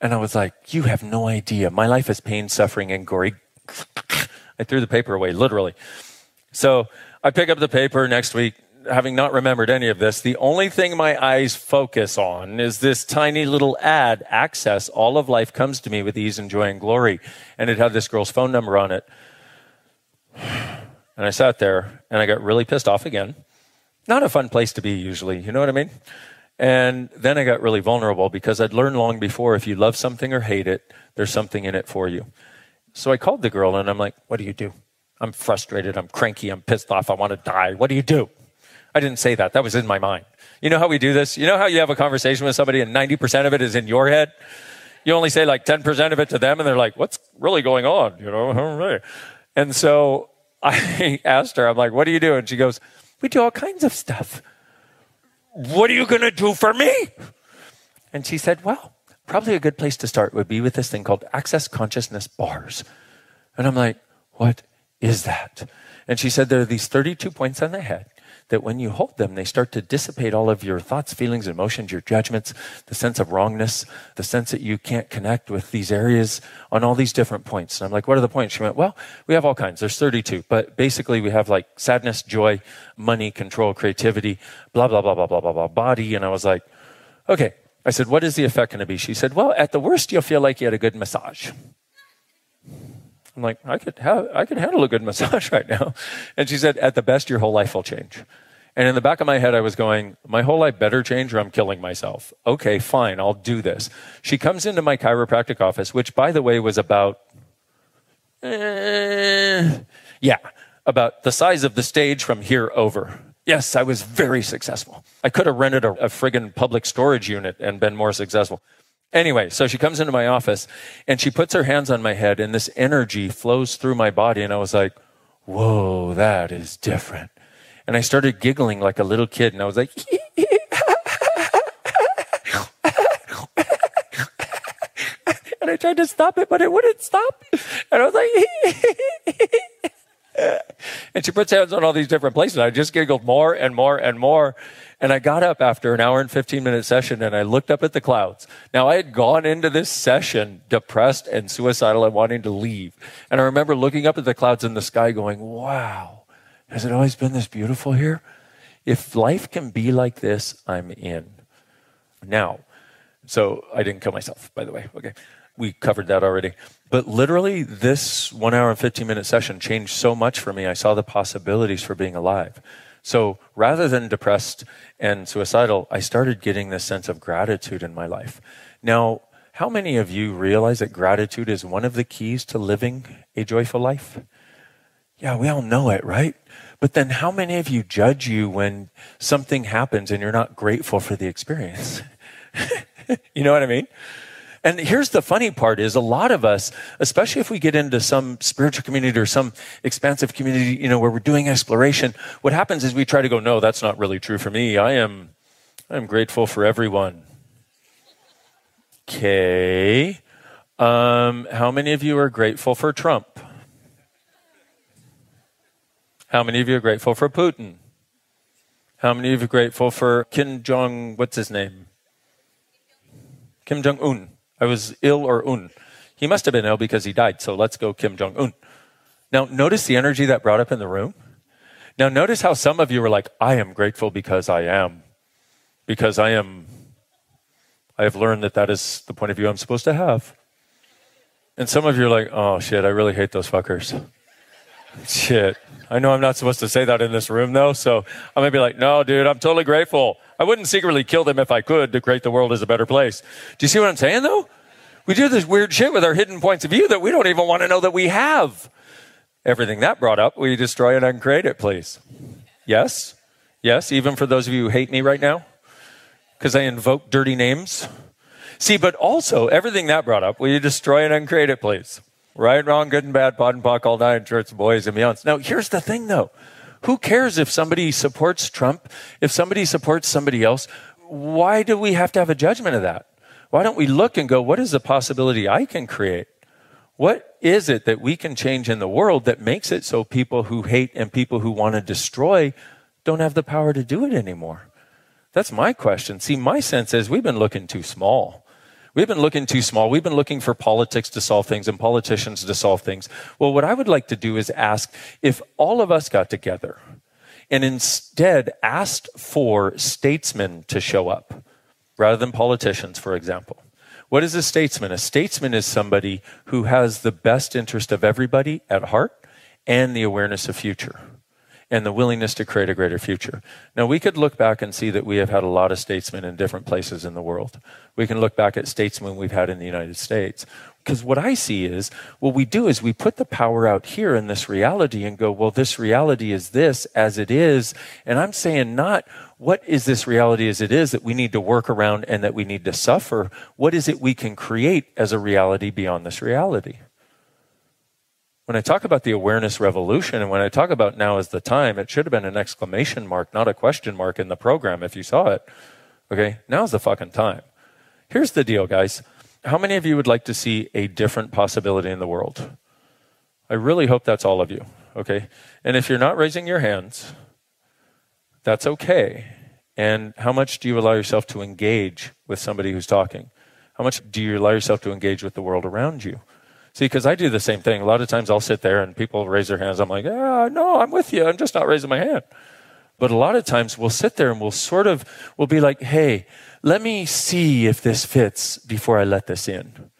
Speaker 1: And I was like, you have no idea. My life is pain, suffering, and glory. I threw the paper away, literally. So I pick up the paper next week, having not remembered any of this. The only thing my eyes focus on is this tiny little ad, access. All of life comes to me with ease and joy and glory. And it had this girl's phone number on it. And I sat there and I got really pissed off again. Not a fun place to be usually, you know what I mean? And then I got really vulnerable because I'd learned long before if you love something or hate it, there's something in it for you. So I called the girl and I'm like, What do you do? I'm frustrated. I'm cranky. I'm pissed off. I want to die. What do you do? I didn't say that. That was in my mind. You know how we do this? You know how you have a conversation with somebody and 90% of it is in your head? You only say like 10% of it to them and they're like, what's really going on? You know? And so I asked her, I'm like, what do you do? And she goes, we do all kinds of stuff. What are you going to do for me? And she said, well, probably a good place to start would be with this thing called access consciousness bars. And I'm like, what is that? And she said there are these 32 points on the head that when you hold them, they start to dissipate all of your thoughts, feelings, emotions, your judgments, the sense of wrongness, the sense that you can't connect with these areas on all these different points. And I'm like, what are the points? She went, well, we have all kinds. There's 32, but basically we have like sadness, joy, money, control, creativity, blah, blah, blah, blah, blah, blah, blah, body. And I was like, okay. I said, what is the effect going to be? She said, well, at the worst, you'll feel like you had a good massage. I'm like, I could, have, I could handle a good massage right now. And she said, at the best, your whole life will change. And in the back of my head, I was going, my whole life better change or I'm killing myself. Okay, fine, I'll do this. She comes into my chiropractic office, which, by the way, was about, eh, yeah, about the size of the stage from here over. Yes, I was very successful. I could have rented a, a friggin' public storage unit and been more successful. Anyway, so she comes into my office and she puts her hands on my head and this energy flows through my body. And I was like, whoa, that is different. And I started giggling like a little kid and I was like, and I tried to stop it, but it wouldn't stop. And I was like, and she puts hands on all these different places. I just giggled more and more and more. And I got up after an hour and 15 minute session and I looked up at the clouds. Now I had gone into this session depressed and suicidal and wanting to leave. And I remember looking up at the clouds in the sky going, wow, has it always been this beautiful here? If life can be like this, I'm in. Now, so I didn't kill myself, by the way. Okay. We covered that already. But literally, this one hour and 15 minute session changed so much for me. I saw the possibilities for being alive. So rather than depressed and suicidal, I started getting this sense of gratitude in my life. Now, how many of you realize that gratitude is one of the keys to living a joyful life? Yeah, we all know it, right? But then how many of you judge you when something happens and you're not grateful for the experience? you know what I mean? And here's the funny part is a lot of us, especially if we get into some spiritual community or some expansive community, you know, where we're doing exploration, what happens is we try to go, no, that's not really true for me. I am, I'm grateful for everyone. Okay. Um, how many of you are grateful for Trump? How many of you are grateful for Putin? How many of you are grateful for Kim Jong, what's his name? Kim Jong Un. I was ill or un. He must have been ill because he died. So let's go Kim Jong Un. Now, notice the energy that brought up in the room. Now, notice how some of you were like, I am grateful because I am. Because I am, I have learned that that is the point of view I'm supposed to have. And some of you are like, oh shit, I really hate those fuckers. shit. I know I'm not supposed to say that in this room though, so I'm gonna be like, no, dude, I'm totally grateful. I wouldn't secretly kill them if I could to create the world as a better place. Do you see what I'm saying though? We do this weird shit with our hidden points of view that we don't even want to know that we have. Everything that brought up, we destroy it and uncreate it, please? Yes? Yes, even for those of you who hate me right now? Because I invoke dirty names? See, but also, everything that brought up, will you destroy it and uncreate it, please? Right, wrong, good and bad, POD and POC, all nine, church, boys and beyonds. Now, here's the thing though. Who cares if somebody supports Trump? If somebody supports somebody else? Why do we have to have a judgment of that? Why don't we look and go, what is the possibility I can create? What is it that we can change in the world that makes it so people who hate and people who want to destroy don't have the power to do it anymore? That's my question. See, my sense is we've been looking too small. We've been looking too small. We've been looking for politics to solve things and politicians to solve things. Well, what I would like to do is ask if all of us got together and instead asked for statesmen to show up rather than politicians, for example. What is a statesman? A statesman is somebody who has the best interest of everybody at heart and the awareness of future and the willingness to create a greater future. Now, we could look back and see that we have had a lot of statesmen in different places in the world. We can look back at statesmen we've had in the United States. Because what I see is, what we do is we put the power out here in this reality and go, well, this reality is this as it is. And I'm saying not, what is this reality as it is that we need to work around and that we need to suffer? What is it we can create as a reality beyond this reality? When I talk about the awareness revolution and when I talk about now is the time, it should have been an exclamation mark, not a question mark in the program if you saw it. Okay, now's the fucking time. Here's the deal, guys. How many of you would like to see a different possibility in the world? I really hope that's all of you. Okay, and if you're not raising your hands, that's okay. And how much do you allow yourself to engage with somebody who's talking? How much do you allow yourself to engage with the world around you? See, because I do the same thing. A lot of times I'll sit there and people raise their hands. I'm like, yeah, no, I'm with you. I'm just not raising my hand. But a lot of times we'll sit there and we'll sort of, we'll be like, hey, let me see if this fits before I let this in.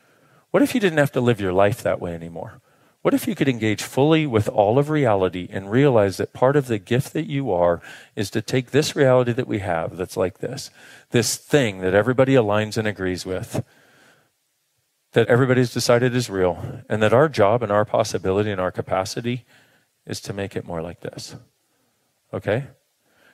Speaker 1: What if you didn't have to live your life that way anymore? What if you could engage fully with all of reality and realize that part of the gift that you are is to take this reality that we have that's like this, this thing that everybody aligns and agrees with, that everybody's decided is real, and that our job and our possibility and our capacity is to make it more like this. Okay?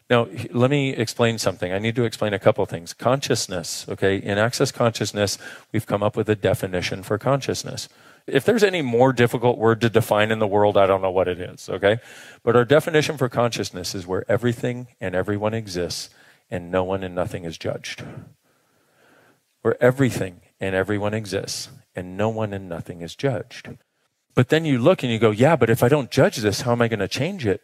Speaker 1: Now, let me explain something. I need to explain a couple things. Consciousness, okay? In Access Consciousness, we've come up with a definition for consciousness. If there's any more difficult word to define in the world, I don't know what it is, okay? But our definition for consciousness is where everything and everyone exists and no one and nothing is judged. Where everything and everyone exists, and no one and nothing is judged. But then you look and you go, yeah, but if I don't judge this, how am I going to change it?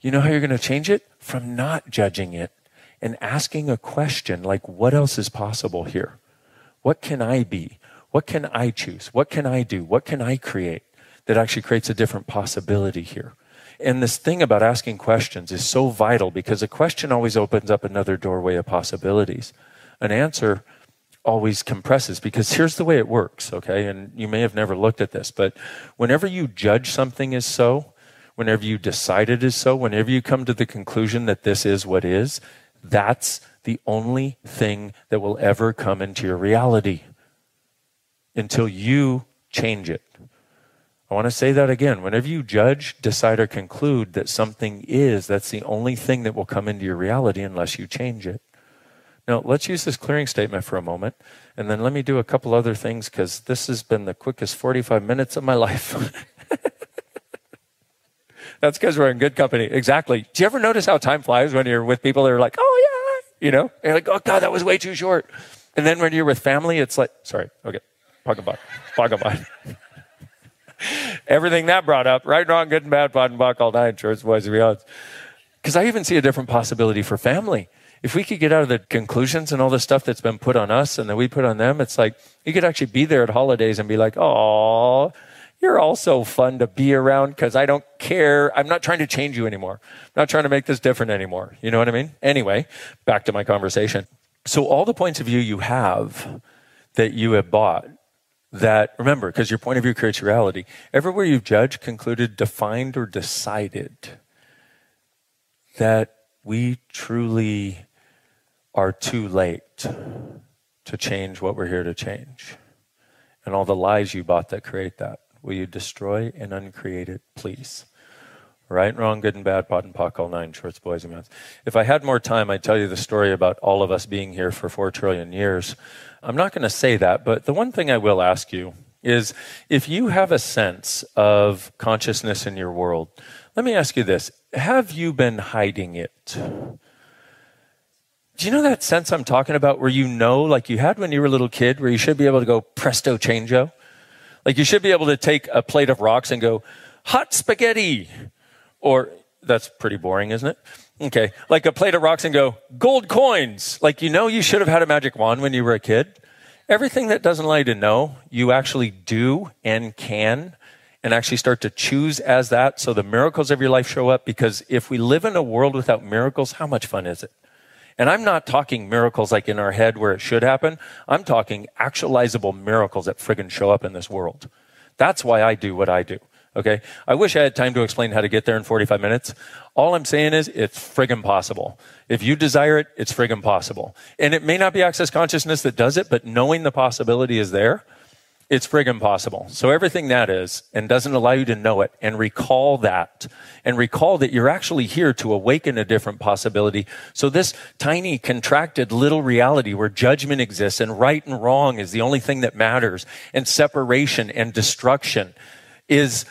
Speaker 1: You know how you're going to change it? From not judging it and asking a question like, what else is possible here? What can I be? What can I choose? What can I do? What can I create that actually creates a different possibility here? And this thing about asking questions is so vital because a question always opens up another doorway of possibilities. An answer always compresses because here's the way it works, okay? And you may have never looked at this, but whenever you judge something as so, whenever you decide it is so, whenever you come to the conclusion that this is what is, that's the only thing that will ever come into your reality until you change it. I want to say that again. Whenever you judge, decide, or conclude that something is, that's the only thing that will come into your reality unless you change it. Now, let's use this clearing statement for a moment, and then let me do a couple other things because this has been the quickest 45 minutes of my life. That's because we're in good company. Exactly. Do you ever notice how time flies when you're with people that are like, oh, yeah, you know? And you're like, oh, God, that was way too short. And then when you're with family, it's like, sorry, okay, talk about. Everything that brought up, right, wrong, good and bad, POC, all nine, shorts, boys, and beyonds. Because I even see a different possibility for family if we could get out of the conclusions and all the stuff that's been put on us and that we put on them, it's like you could actually be there at holidays and be like, oh, you're all so fun to be around because I don't care. I'm not trying to change you anymore. I'm not trying to make this different anymore. You know what I mean? Anyway, back to my conversation. So, all the points of view you have that you have bought, that remember, because your point of view creates reality, everywhere you've judged, concluded, defined, or decided that we truly are too late to change what we're here to change. And all the lies you bought that create that. Will you destroy and uncreate it, please? Right, wrong, good and bad, POD and POC, all nine shorts, boys and girls. If I had more time, I'd tell you the story about all of us being here for four trillion years. I'm not going to say that, but the one thing I will ask you is if you have a sense of consciousness in your world, let me ask you this Have you been hiding it? Do you know that sense I'm talking about where you know, like you had when you were a little kid, where you should be able to go presto changeo? Like you should be able to take a plate of rocks and go, hot spaghetti. Or that's pretty boring, isn't it? Okay. Like a plate of rocks and go, gold coins. Like you know you should have had a magic wand when you were a kid. Everything that doesn't allow you to know, you actually do and can and actually start to choose as that so the miracles of your life show up because if we live in a world without miracles, how much fun is it? And I'm not talking miracles like in our head where it should happen. I'm talking actualizable miracles that friggin' show up in this world. That's why I do what I do. Okay. I wish I had time to explain how to get there in 45 minutes. All I'm saying is it's friggin' possible. If you desire it, it's friggin' possible. And it may not be access consciousness that does it, but knowing the possibility is there, it's friggin' possible. So everything that is and doesn't allow you to know it and recall that and recall that you're actually here to awaken a different possibility. So this tiny contracted little reality where judgment exists and right and wrong is the only thing that matters and separation and destruction is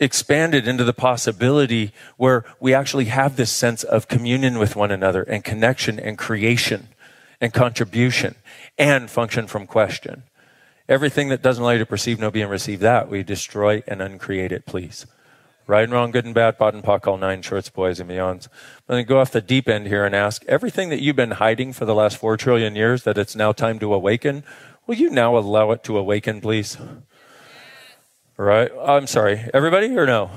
Speaker 1: expanded into the possibility where we actually have this sense of communion with one another and connection and creation and contribution and function from question. Everything that doesn't allow you to perceive, know, be, and receive that, we destroy and uncreate it, please. Right and wrong, good and bad, POD and POC, all nine shorts, boys and beyonds. Let me go off the deep end here and ask everything that you've been hiding for the last four trillion years that it's now time to awaken, will you now allow it to awaken, please? Right? I'm sorry. Everybody or no?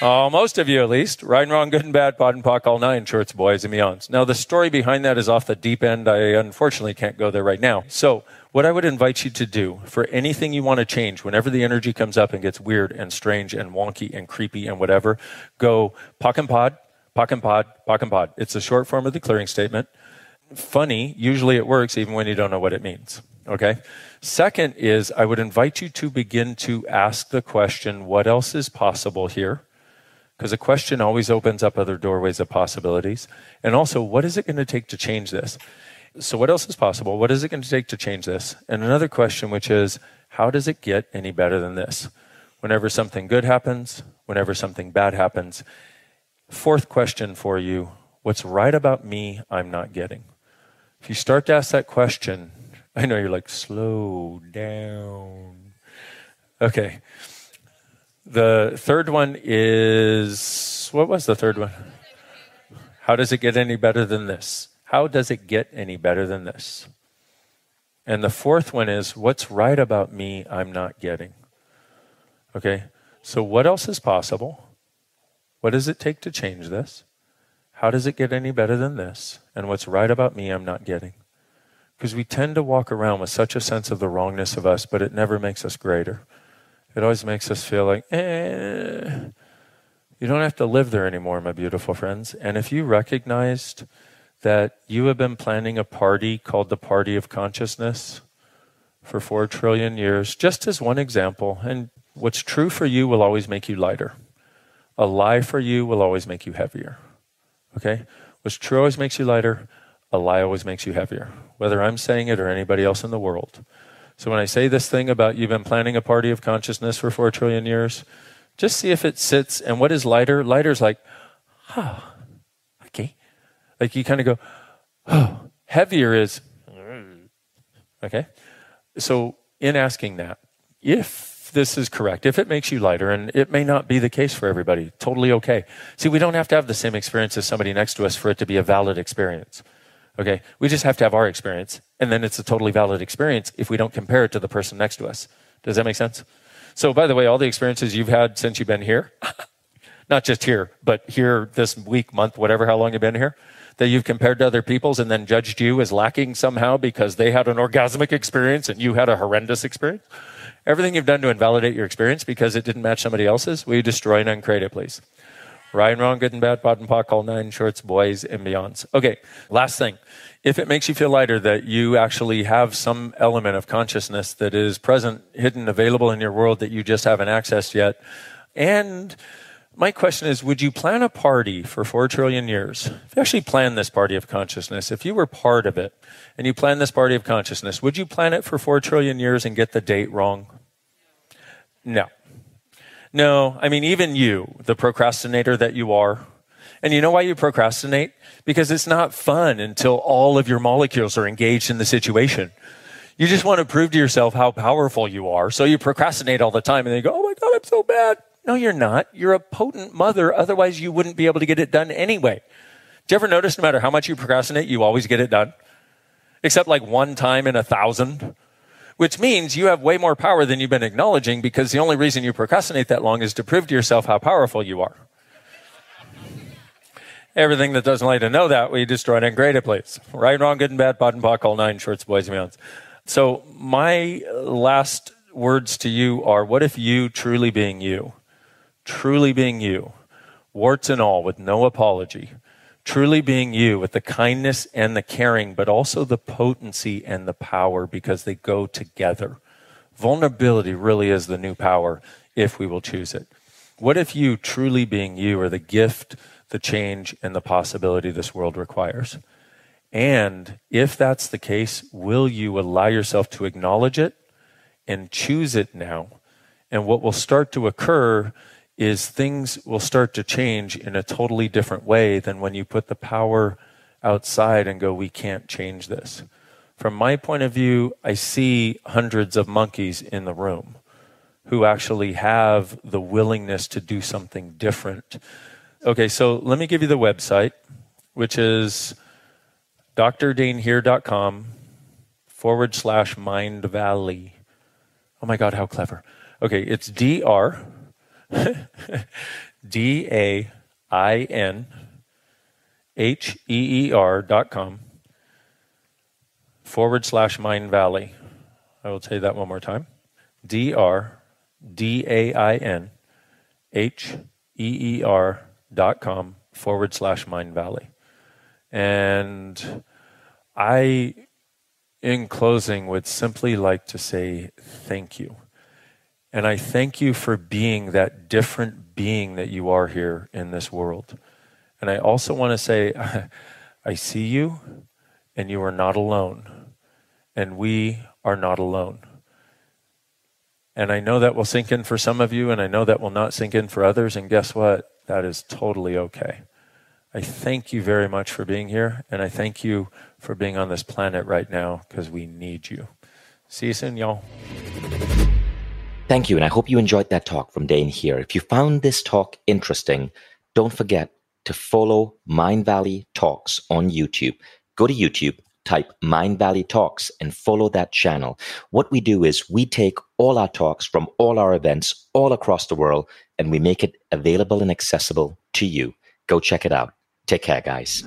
Speaker 1: Uh, most of you, at least. Right and wrong, good and bad, POD and POC, all nine shorts, boys and beyonds. Now, the story behind that is off the deep end. I unfortunately can't go there right now. So, what I would invite you to do for anything you want to change, whenever the energy comes up and gets weird and strange and wonky and creepy and whatever, go POC and POD, POC and POD, POC and POD. It's a short form of the clearing statement. Funny, usually it works even when you don't know what it means. Okay? Second is I would invite you to begin to ask the question, what else is possible here? Because a question always opens up other doorways of possibilities. And also, what is it going to take to change this? So, what else is possible? What is it going to take to change this? And another question, which is, how does it get any better than this? Whenever something good happens, whenever something bad happens. Fourth question for you what's right about me I'm not getting? If you start to ask that question, I know you're like, slow down. Okay. The third one is what was the third one? How does it get any better than this? How does it get any better than this? And the fourth one is what's right about me I'm not getting? Okay, so what else is possible? What does it take to change this? How does it get any better than this? And what's right about me I'm not getting? Because we tend to walk around with such a sense of the wrongness of us, but it never makes us greater. It always makes us feel like, eh. You don't have to live there anymore, my beautiful friends. And if you recognized that you have been planning a party called the Party of Consciousness for four trillion years, just as one example. And what's true for you will always make you lighter. A lie for you will always make you heavier. Okay? What's true always makes you lighter. A lie always makes you heavier, whether I'm saying it or anybody else in the world. So when I say this thing about you've been planning a party of consciousness for four trillion years, just see if it sits. And what is lighter? Lighter is like, huh, like you kind of go, oh, heavier is, mm. okay? So in asking that, if this is correct, if it makes you lighter, and it may not be the case for everybody, totally okay. See, we don't have to have the same experience as somebody next to us for it to be a valid experience. Okay? We just have to have our experience, and then it's a totally valid experience if we don't compare it to the person next to us. Does that make sense? So, by the way, all the experiences you've had since you've been here, not just here, but here this week, month, whatever, how long you've been here, that you've compared to other people's and then judged you as lacking somehow because they had an orgasmic experience and you had a horrendous experience? Everything you've done to invalidate your experience because it didn't match somebody else's, will you destroy and uncreate it, please? Right and wrong, good and bad, POD and POC, all nine shorts, boys and beyonds. Okay, last thing. If it makes you feel lighter that you actually have some element of consciousness that is present, hidden, available in your world that you just haven't accessed yet, and my question is would you plan a party for four trillion years? If you actually plan this party of consciousness, if you were part of it and you plan this party of consciousness, would you plan it for four trillion years and get the date wrong? No. No, I mean, even you, the procrastinator that you are, and you know why you procrastinate? Because it's not fun until all of your molecules are engaged in the situation. You just want to prove to yourself how powerful you are. So you procrastinate all the time and then you go, oh my God, I'm so bad. No, you're not. You're a potent mother. Otherwise, you wouldn't be able to get it done anyway. Do you ever notice no matter how much you procrastinate, you always get it done? Except like one time in a thousand? Which means you have way more power than you've been acknowledging because the only reason you procrastinate that long is to prove to yourself how powerful you are. Everything that doesn't like to know that, we destroy it and grade it, please. Right, wrong, good and bad, POD and POC, all nine shorts, boys and beyonds. So my last words to you are what if you truly being you, truly being you, warts and all, with no apology, truly being you with the kindness and the caring, but also the potency and the power because they go together. Vulnerability really is the new power if we will choose it. What if you truly being you are the gift, the change, and the possibility this world requires? And if that's the case, will you allow yourself to acknowledge it and choose it now? And what will start to occur is things will start to change in a totally different way than when you put the power outside and go, we can't change this. From my point of view, I see hundreds of monkeys in the room who actually have the willingness to do something different. Okay, so let me give you the website, which is drdainheer.com forward slash Mindvalley. Oh my God, how clever. Okay, it's dr D A I N H E E R dot com forward slash Mindvalley. I will say that one more time. D R D A I N H E E R dot com forward slash Mindvalley. And I, in closing, would simply like to say thank you. And I thank you for being that different being that you are here in this world. And I also want to say, I see you, and you are not alone. And we are not alone. And I know that will sink in for some of you, and I know that will not sink in for others. And guess what? That is totally okay. I thank you very much for being here, and I thank you for being on this planet right now because we need you. See you soon, y'all.
Speaker 2: Thank you, and I hope you enjoyed that talk from Dain Heer. If you found this talk interesting, don't forget to follow Mindvalley Talks on YouTube. Go to YouTube, type Mindvalley Talks, and follow that channel. What we do is we take all our talks from all our events all across the world and we make it available and accessible to you. Go check it out. Take care, guys.